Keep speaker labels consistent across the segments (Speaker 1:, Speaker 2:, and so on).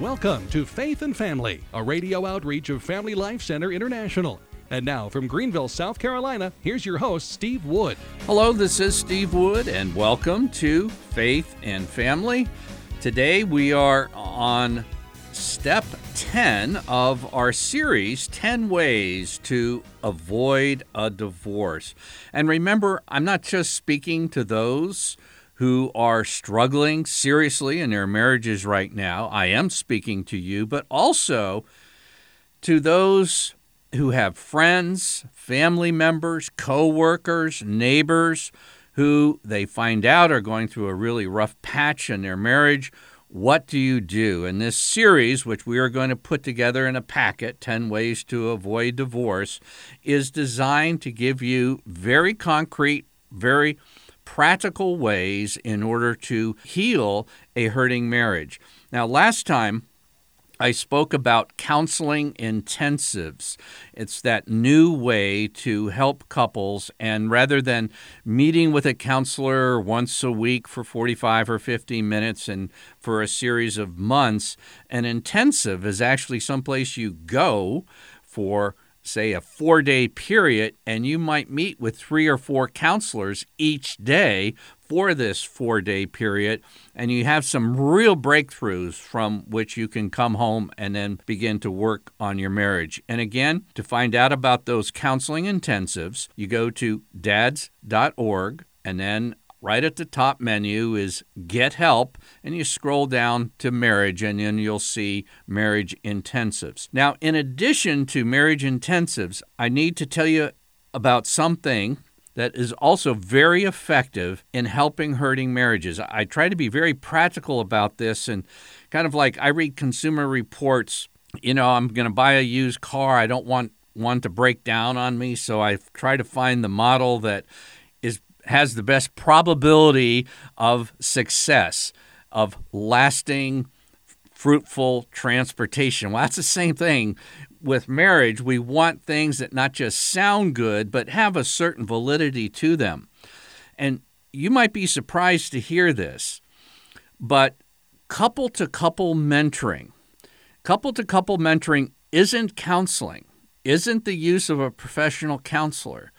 Speaker 1: Welcome to Faith and Family, a radio outreach of Family Life Center International. And now from Greenville, South Carolina, here's your host, Steve Wood.
Speaker 2: Hello, this is Steve Wood, and welcome to Faith and Family. Today we are on step 10 of our series 10 Ways to Avoid a Divorce. And remember, I'm not just speaking to those who are struggling seriously in their marriages right now. I am speaking to you, but also to those who have friends, family members, co-workers, neighbors who they find out are going through a really rough patch in their marriage. What do you do? In this series, which we are going to put together in a packet, 10 Ways to Avoid Divorce, is designed to give you very concrete, very practical ways in order to heal a hurting marriage. Now, last time, I spoke about counseling intensives. It's that new way to help couples, and rather than meeting with a counselor once a week for 45 or 50 minutes and for a series of months, an intensive is actually someplace you go for say, a four day period, and you might meet with three or four counselors each day for this four day period, and you have some real breakthroughs from which you can come home and then begin to work on your marriage. And again, to find out about those counseling intensives, you go to dads.org and then right at the top menu is Get Help, and you scroll down to Marriage, and then you'll see Marriage Intensives. Now, in addition to Marriage Intensives, I need to tell you about something that is also very effective in helping hurting marriages. I try to be very practical about this and kind of like I read consumer reports, you know, I'm going to buy a used car, I don't want one to break down on me, so I try to find the model that has the best probability of success, of lasting, fruitful transportation. Well, that's the same thing with marriage. We want things that not just sound good, but have a certain validity to them. And you might be surprised to hear this, but couple to couple mentoring, couple to couple mentoring isn't counseling, isn't the use of a professional counselor.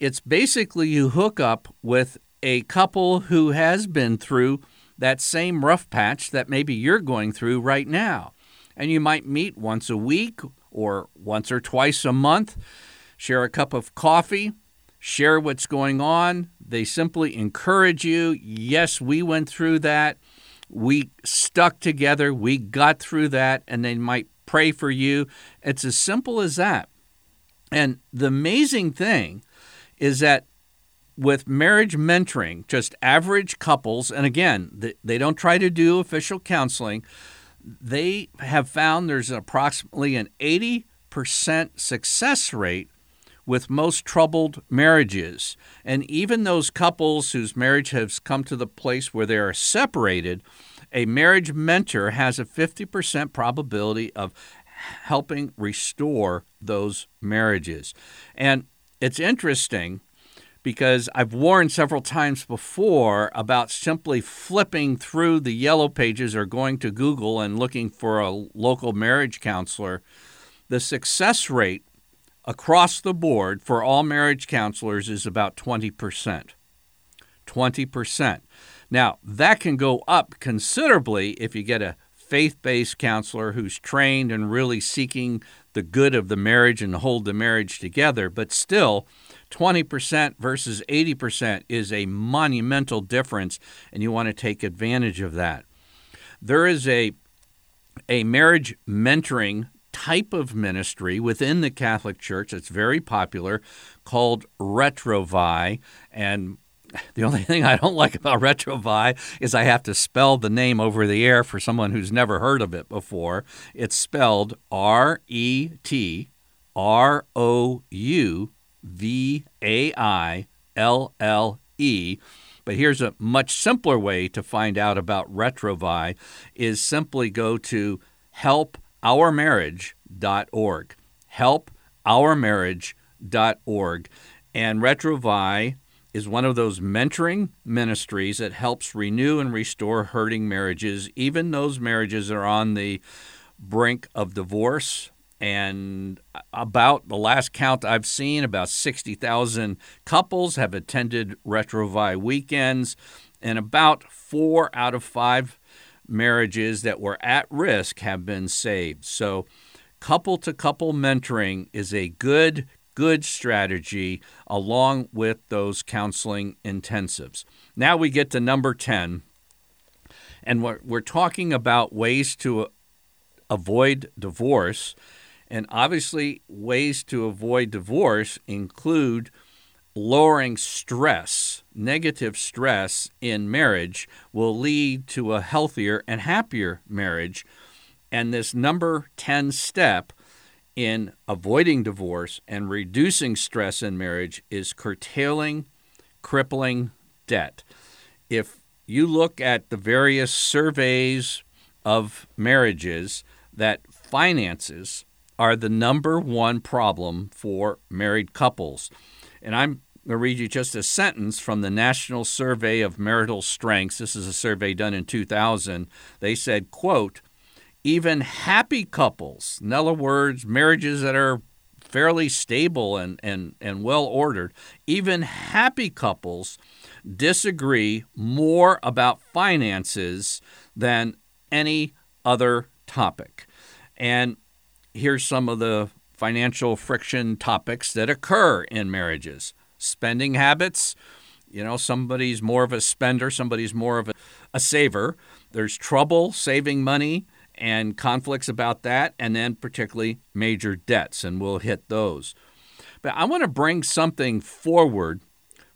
Speaker 2: It's basically you hook up with a couple who has been through that same rough patch that maybe you're going through right now. And you might meet once a week or once or twice a month, share a cup of coffee, share what's going on. They simply encourage you. Yes, we went through that. We stuck together. We got through that. And they might pray for you. It's as simple as that. And the amazing thing is that with marriage mentoring, just average couples, and again, they don't try to do official counseling, they have found there's approximately an 80% success rate with most troubled marriages. And even those couples whose marriage has come to the place where they are separated, a marriage mentor has a 50% probability of helping restore those marriages. And it's interesting because I've warned several times before about simply flipping through the yellow pages or going to Google and looking for a local marriage counselor. The success rate across the board for all marriage counselors is about 20%. 20%. Now, that can go up considerably if you get a faith based counselor who's trained and really seeking the good of the marriage and hold the marriage together, but still, 20% versus 80% is a monumental difference, and you want to take advantage of that. There is a, a marriage mentoring type of ministry within the Catholic Church that's very popular called Retrouvaille. And the only thing I don't like about Retrouvaille is I have to spell the name over the air for someone who's never heard of it before. It's spelled R E T R O U V A I L L E. But here's a much simpler way to find out about Retrouvaille is simply go to helpourmarriage.org. Helpourmarriage.org. And Retrouvaille is one of those mentoring ministries that helps renew and restore hurting marriages, even those marriages that are on the brink of divorce. And about the last count I've seen, about 60,000 couples have attended Retrouvaille weekends, and about four out of five marriages that were at risk have been saved. So, couple to couple mentoring is a good, good strategy along with those counseling intensives. Now we get to number 10, and we're, we're talking about ways to avoid divorce. And obviously, ways to avoid divorce include lowering stress. Negative stress in marriage will lead to a healthier and happier marriage. And this number 10 step in avoiding divorce and reducing stress in marriage is curtailing crippling debt. If you look at the various surveys of marriages, that finances are the number one problem for married couples. And I'm going to read you just a sentence from the National Survey of Marital Strengths. This is a survey done in 2000. They said, quote, even happy couples, in other words, marriages that are fairly stable and, and, and well ordered, even happy couples disagree more about finances than any other topic. And here's some of the financial friction topics that occur in marriages spending habits. You know, somebody's more of a spender, somebody's more of a, a saver. There's trouble saving money and conflicts about that, and then particularly major debts, and we'll hit those. But I want to bring something forward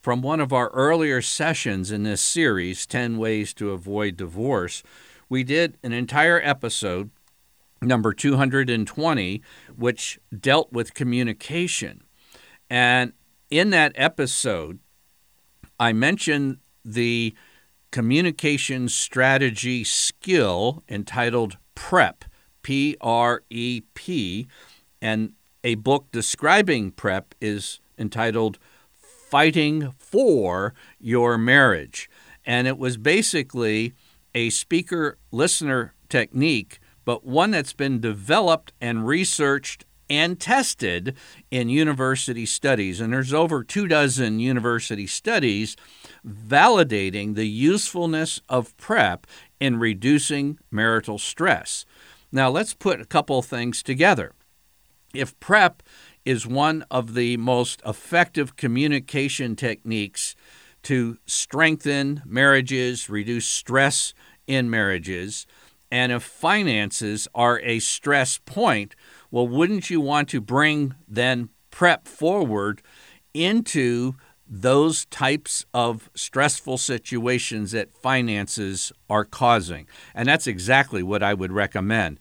Speaker 2: from one of our earlier sessions in this series, 10 Ways to Avoid Divorce. We did an entire episode, number 220, which dealt with communication. And in that episode, I mentioned the communication strategy skill entitled PREP, P R E P, and a book describing PREP is entitled Fighting for Your Marriage. And it was basically a speaker listener technique, but one that's been developed and researched and tested in university studies. And there's over two dozen university studies validating the usefulness of PREP in reducing marital stress. Now, let's put a couple things together. If PREP is one of the most effective communication techniques to strengthen marriages, reduce stress in marriages, and if finances are a stress point, well, wouldn't you want to bring then PREP forward into those types of stressful situations that finances are causing? And that's exactly what I would recommend.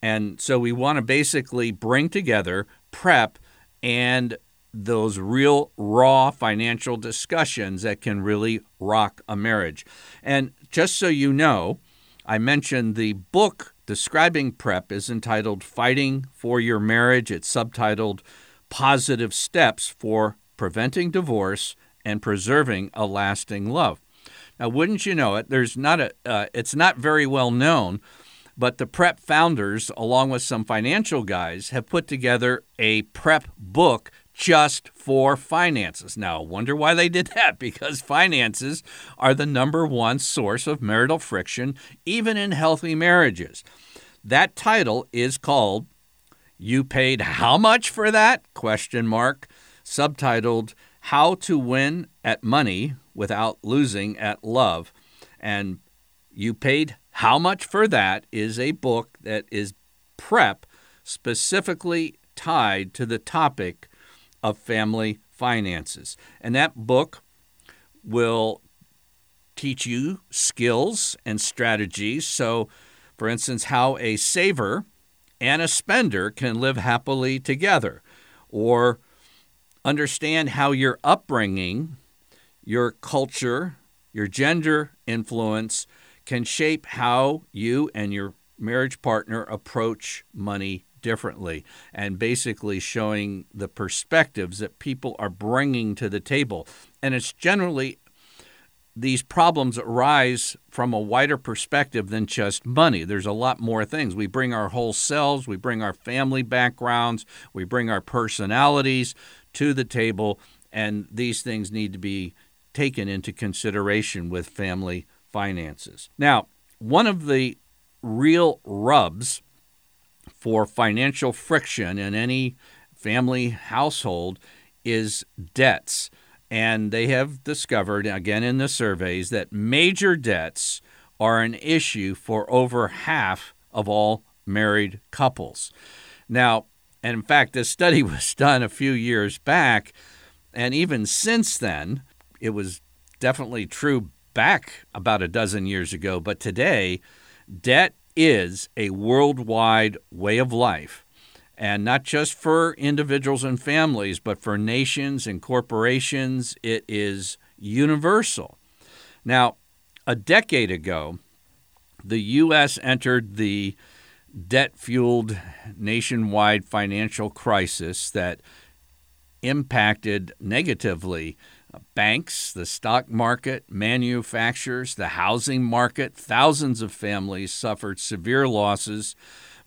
Speaker 2: And so we want to basically bring together PREP and those real raw financial discussions that can really rock a marriage. And just so you know, I mentioned the book describing PREP is entitled Fighting for Your Marriage. It's subtitled Positive Steps for Preventing Divorce and Preserving a Lasting Love. Now, wouldn't you know it? There's not a. Uh, it's not very well known, but the PREP founders, along with some financial guys, have put together a PREP book just for finances. Now, wonder why they did that because finances are the number one source of marital friction even in healthy marriages. That title is called You Paid How Much for That? question mark, subtitled How to Win at Money Without Losing at Love. And You Paid How Much for That is a book that is PREP specifically tied to the topic of family finances. And that book will teach you skills and strategies. So, for instance, how a saver and a spender can live happily together, or understand how your upbringing, your culture, your gender influence can shape how you and your marriage partner approach money differently and basically showing the perspectives that people are bringing to the table. And it's generally these problems arise from a wider perspective than just money. There's a lot more things. We bring our whole selves, we bring our family backgrounds, we bring our personalities to the table, and these things need to be taken into consideration with family finances. Now, one of the real rubs for financial friction in any family household is debts. And they have discovered, again in the surveys, that major debts are an issue for over half of all married couples. Now, and in fact, this study was done a few years back, and even since then, it was definitely true back about a dozen years ago. But today, debt is a worldwide way of life and not just for individuals and families, but for nations and corporations. It is universal. Now, a decade ago, the U.S. entered the debt fueled nationwide financial crisis that impacted negatively uh, banks, the stock market, manufacturers, the housing market. Thousands of families suffered severe losses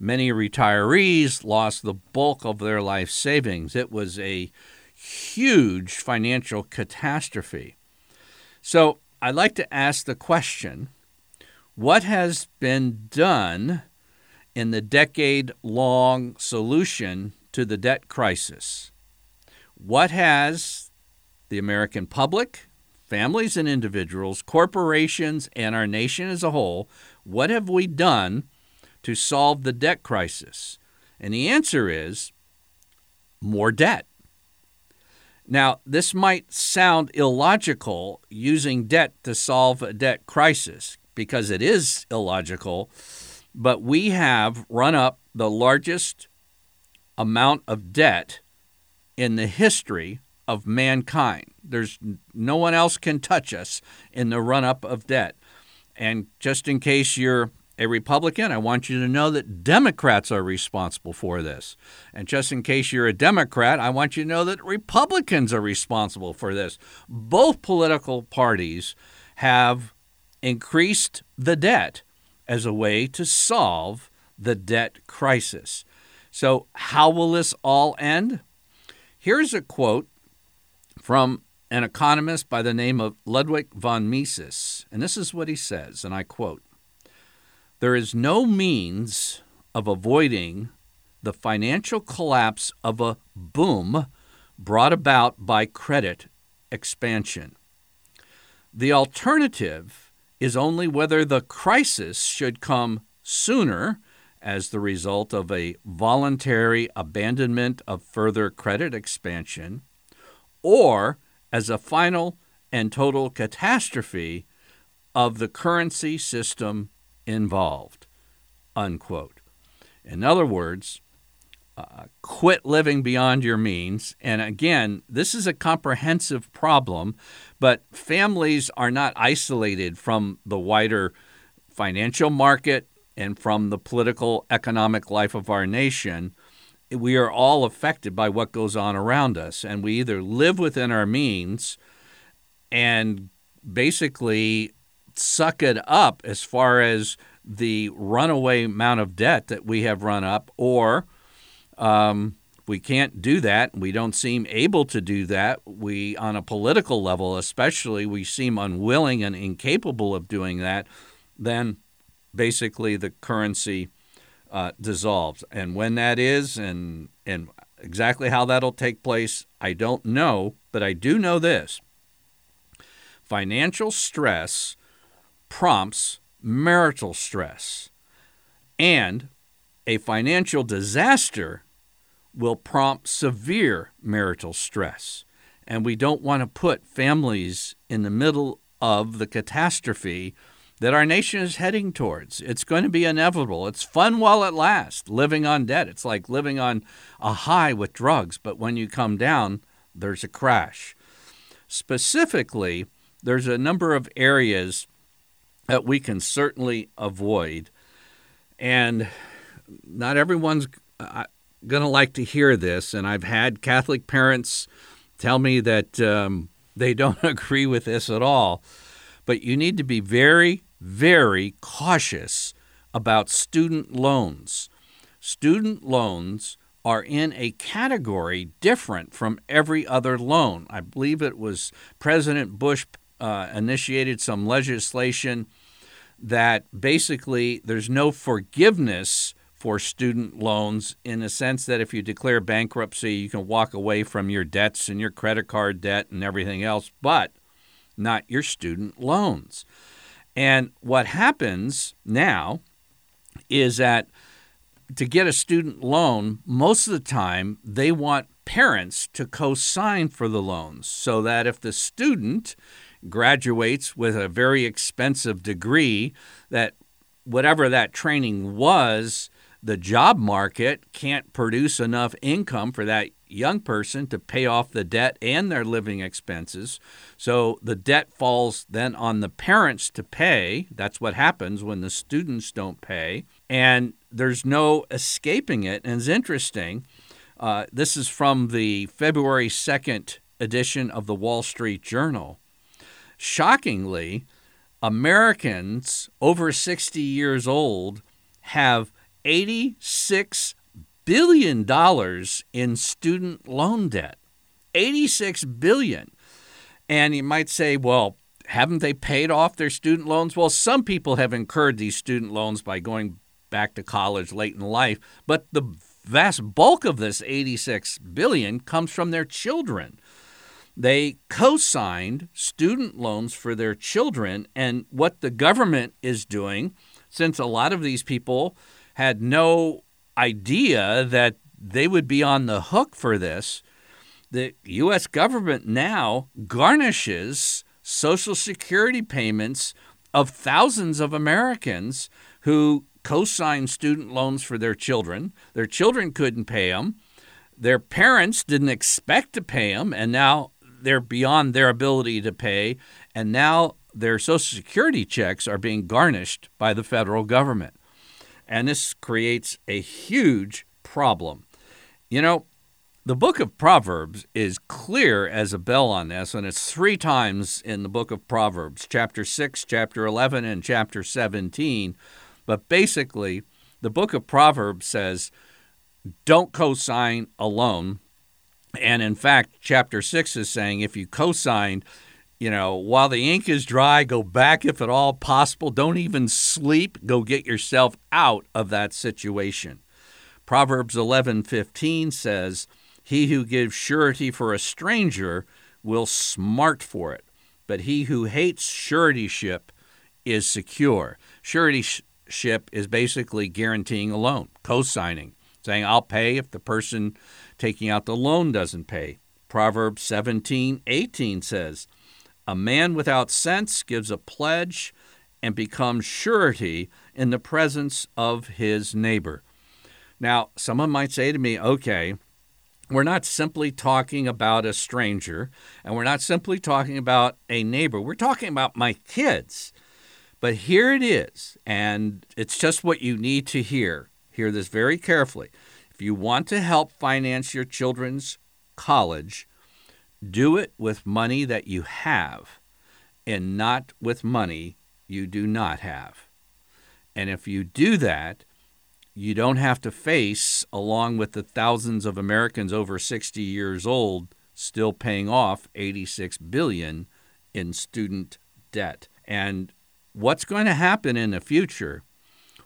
Speaker 2: Many retirees lost the bulk of their life savings. It was a huge financial catastrophe. So I'd like to ask the question what has been done in the decade long solution to the debt crisis? What has the American public, families and individuals, corporations, and our nation as a whole, what have we done to solve the debt crisis? And the answer is more debt. Now, this might sound illogical using debt to solve a debt crisis because it is illogical, but we have run up the largest amount of debt in the history of mankind. There's no one else can touch us in the run up of debt. And just in case you're a Republican, I want you to know that Democrats are responsible for this. And just in case you're a Democrat, I want you to know that Republicans are responsible for this. Both political parties have increased the debt as a way to solve the debt crisis. So, how will this all end? Here's a quote from an economist by the name of Ludwig von Mises, and this is what he says, and I quote there is no means of avoiding the financial collapse of a boom brought about by credit expansion. The alternative is only whether the crisis should come sooner as the result of a voluntary abandonment of further credit expansion or as a final and total catastrophe of the currency system involved. Unquote. In other words, uh, quit living beyond your means. And again, this is a comprehensive problem, but families are not isolated from the wider financial market and from the political economic life of our nation. We are all affected by what goes on around us, and we either live within our means and basically suck it up as far as the runaway amount of debt that we have run up, or um, we can't do that. We don't seem able to do that. We, on a political level especially, we seem unwilling and incapable of doing that. Then basically the currency uh, dissolves. And when that is, and and exactly how that'll take place, I don't know. But I do know this: financial stress prompts marital stress. And a financial disaster will prompt severe marital stress. And we don't want to put families in the middle of the catastrophe that our nation is heading towards. It's going to be inevitable. It's fun while it lasts, living on debt. It's like living on a high with drugs, but when you come down, there's a crash. Specifically, there's a number of areas that we can certainly avoid. And not everyone's uh, going to like to hear this, and I've had Catholic parents tell me that um, they don't agree with this at all. But you need to be very, very cautious about student loans. Student loans are in a category different from every other loan. I believe it was President Bush uh, initiated some legislation that basically there's no forgiveness for student loans in the sense that if you declare bankruptcy, you can walk away from your debts and your credit card debt and everything else, but not your student loans. And what happens now is that to get a student loan, most of the time they want parents to co sign for the loans so that if the student graduates with a very expensive degree, that whatever that training was, the job market can't produce enough income for that young person to pay off the debt and their living expenses. So the debt falls then on the parents to pay. That's what happens when the students don't pay. And there's no escaping it. And it's interesting. Uh, this is from the February 2nd edition of the Wall Street Journal. Shockingly, Americans over 60 years old have 86 billion dollars in student loan debt. 86 billion. And you might say, well, haven't they paid off their student loans? Well, some people have incurred these student loans by going back to college late in life, but the vast bulk of this 86 billion comes from their children. They co signed student loans for their children. And what the government is doing, since a lot of these people had no idea that they would be on the hook for this, the U.S. government now garnishes Social Security payments of thousands of Americans who co signed student loans for their children. Their children couldn't pay them. Their parents didn't expect to pay them, and now they're beyond their ability to pay, and now their Social Security checks are being garnished by the federal government. And this creates a huge problem. You know, the book of Proverbs is clear as a bell on this, and it's three times in the book of Proverbs chapter 6, chapter 11, and chapter 17. But basically, the book of Proverbs says, don't co sign a loan and in fact, chapter six is saying if you co signed, you know, while the ink is dry, go back if at all possible. Don't even sleep. Go get yourself out of that situation. Proverbs 11:15 says, "He who gives surety for a stranger will smart for it, but he who hates suretyship is secure." Suretyship is basically guaranteeing a loan, co-signing, saying I'll pay if the person taking out the loan doesn't pay. Proverbs 17:18 says, "A man without sense gives a pledge and becomes surety in the presence of his neighbor." Now, someone might say to me, "Okay, we're not simply talking about a stranger, and we're not simply talking about a neighbor. We're talking about my kids." But here it is, and it's just what you need to hear. Hear this very carefully. If you want to help finance your children's college, do it with money that you have and not with money you do not have. And if you do that, you don't have to face, along with the thousands of Americans over 60 years old, still paying off 86 billion in student debt. And what's going to happen in the future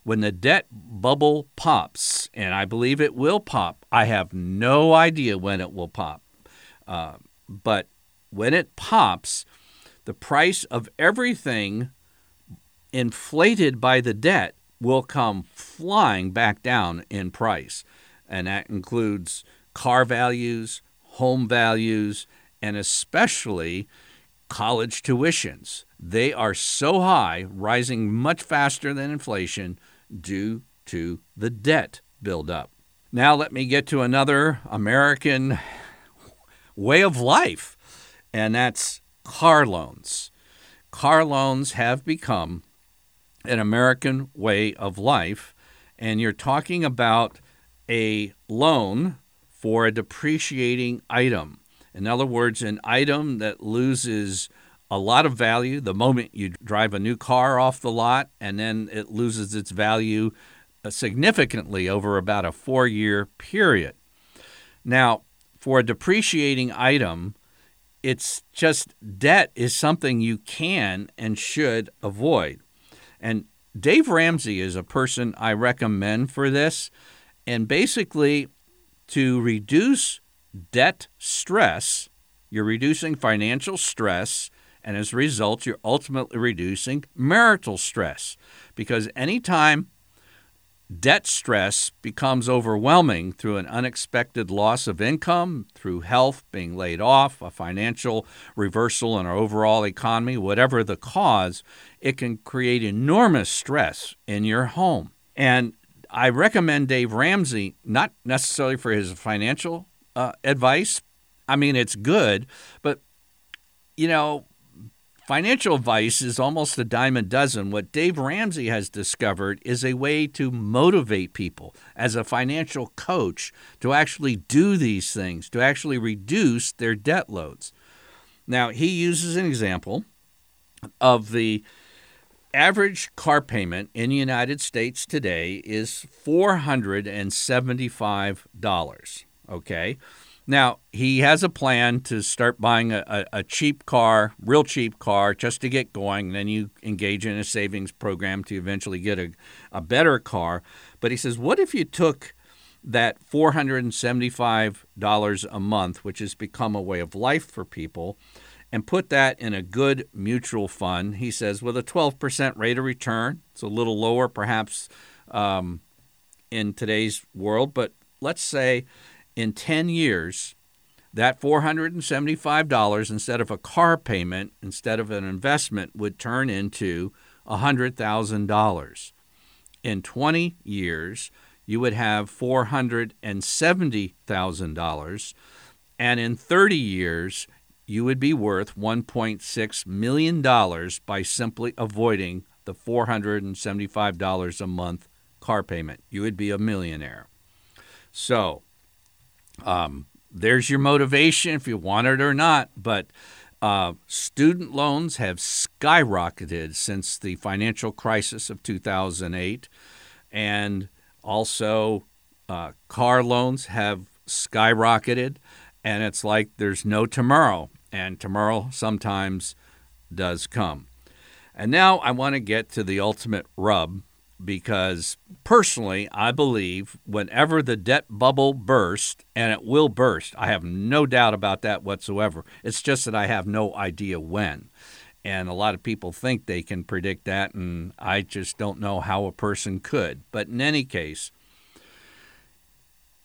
Speaker 2: when the debt bubble pops, and I believe it will pop, I have no idea when it will pop. Uh, but when it pops, the price of everything inflated by the debt will come flying back down in price. And that includes car values, home values, and especially college tuitions. They are so high, rising much faster than inflation due to the debt buildup. Now, let me get to another American way of life, and that's car loans. Car loans have become an American way of life, and you're talking about a loan for a depreciating item. In other words, an item that loses a lot of value the moment you drive a new car off the lot, and then it loses its value uh, significantly over about a four year period. Now, for a depreciating item, it's just debt is something you can and should avoid. And Dave Ramsey is a person I recommend for this. And basically, to reduce debt stress, you're reducing financial stress, and as a result, you're ultimately reducing marital stress. Because anytime debt stress becomes overwhelming through an unexpected loss of income, through health being laid off, a financial reversal in our overall economy, whatever the cause, it can create enormous stress in your home. And I recommend Dave Ramsey, not necessarily for his financial uh, advice. I mean, it's good, but, you know, Financial advice is almost a dime a dozen. What Dave Ramsey has discovered is a way to motivate people as a financial coach to actually do these things, to actually reduce their debt loads. Now, he uses an example of the average car payment in the United States today is $475. Okay. Now, he has a plan to start buying a, a, cheap car, real cheap car, just to get going. Then you engage in a savings program to eventually get a, a better car. But he says, what if you took that $475 a month, which has become a way of life for people, and put that in a good mutual fund? He says, with a 12% rate of return. It's a little lower, perhaps, um, in today's world, but let's say in 10 years, that $475 instead of a car payment, instead of an investment, would turn into $100,000. In 20 years, you would have $470,000. And in 30 years, you would be worth $1.6 million by simply avoiding the $475 a month car payment. You would be a millionaire. So, um, there's your motivation if you want it or not. But uh, student loans have skyrocketed since the financial crisis of 2008. And also, uh, car loans have skyrocketed. And it's like there's no tomorrow. And tomorrow sometimes does come. And now I want to get to the ultimate rub because personally, I believe whenever the debt bubble bursts, and it will burst, I have no doubt about that whatsoever. It's just that I have no idea when. And a lot of people think they can predict that, and I just don't know how a person could. But in any case,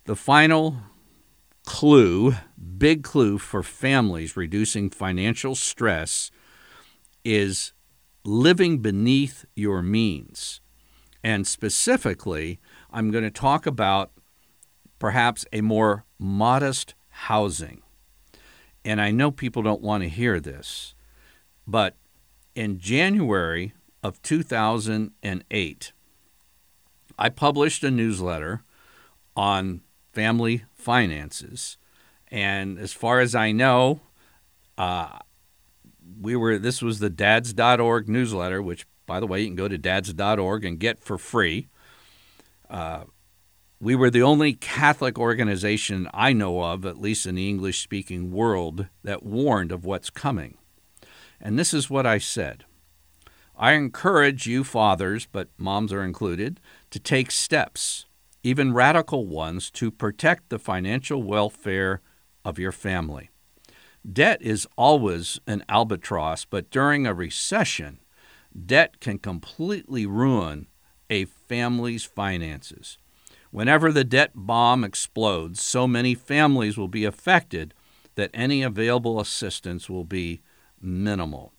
Speaker 2: the final clue, big clue for families reducing financial stress is living beneath your means. And specifically, I'm going to talk about perhaps a more modest housing. And I know people don't want to hear this, but in January of 2008, I published a newsletter on family finances. And as far as I know, uh, we were this was the dads.org newsletter, which by the way, you can go to dads.org and get for free. Uh, we were the only Catholic organization I know of, at least in the English speaking world, that warned of what's coming. And this is what I said I encourage you, fathers, but moms are included, to take steps, even radical ones, to protect the financial welfare of your family. Debt is always an albatross, but during a recession, Debt can completely ruin a family's finances. Whenever the debt bomb explodes, so many families will be affected that any available assistance will be minimal.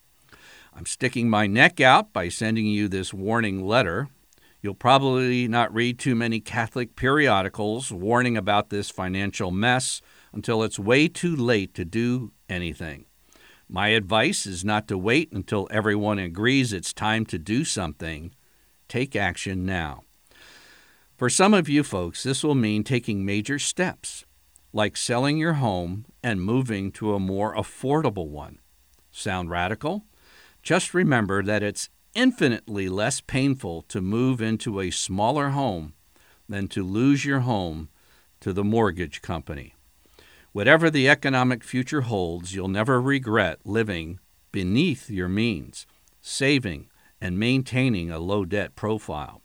Speaker 2: I'm sticking my neck out by sending you this warning letter. You'll probably not read too many Catholic periodicals warning about this financial mess until it's way too late to do anything. My advice is not to wait until everyone agrees it's time to do something. Take action now. For some of you folks, this will mean taking major steps, like selling your home and moving to a more affordable one. Sound radical? Just remember that it's infinitely less painful to move into a smaller home than to lose your home to the mortgage company. Whatever the economic future holds, you'll never regret living beneath your means, saving, and maintaining a low debt profile.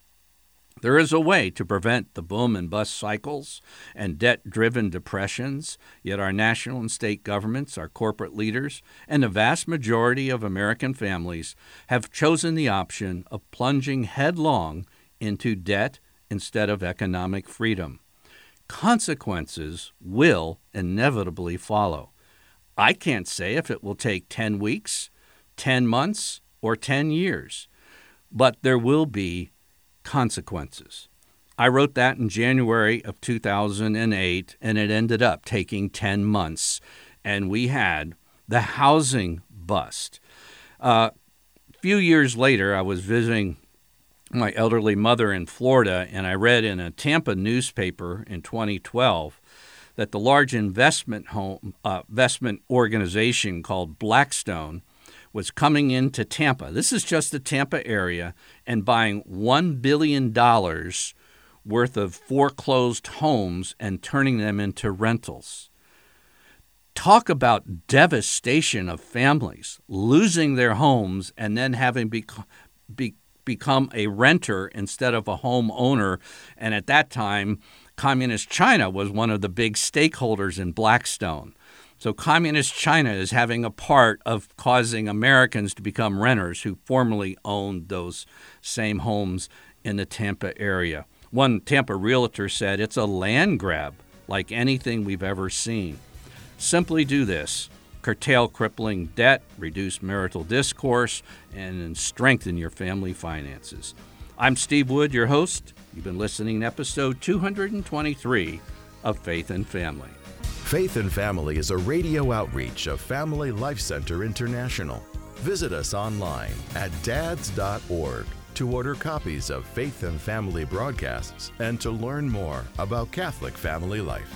Speaker 2: There is a way to prevent the boom and bust cycles and debt driven depressions, yet our national and state governments, our corporate leaders, and the vast majority of American families have chosen the option of plunging headlong into debt instead of economic freedom. Consequences will inevitably follow. I can't say if it will take 10 weeks, 10 months, or 10 years, but there will be consequences. I wrote that in January of 2008, and it ended up taking 10 months, and we had the housing bust. Uh, a few years later, I was visiting my elderly mother in Florida, and I read in a Tampa newspaper in 2012 that the large investment home uh, investment organization called Blackstone was coming into Tampa. This is just the Tampa area and buying $1 billion worth of foreclosed homes and turning them into rentals. Talk about devastation of families losing their homes and then having be, become a renter instead of a homeowner. And at that time, Communist China was one of the big stakeholders in Blackstone. So, Communist China is having a part of causing Americans to become renters who formerly owned those same homes in the Tampa area. One Tampa realtor said it's a land grab like anything we've ever seen. Simply do this curtail crippling debt, reduce marital discourse, and strengthen your family finances. I'm Steve Wood, your host. You've been listening to episode 223 of Faith and Family.
Speaker 3: Faith and Family is a radio outreach of Family Life Center International. Visit us online at dads.org to order copies of Faith and Family broadcasts and to learn more about Catholic family life.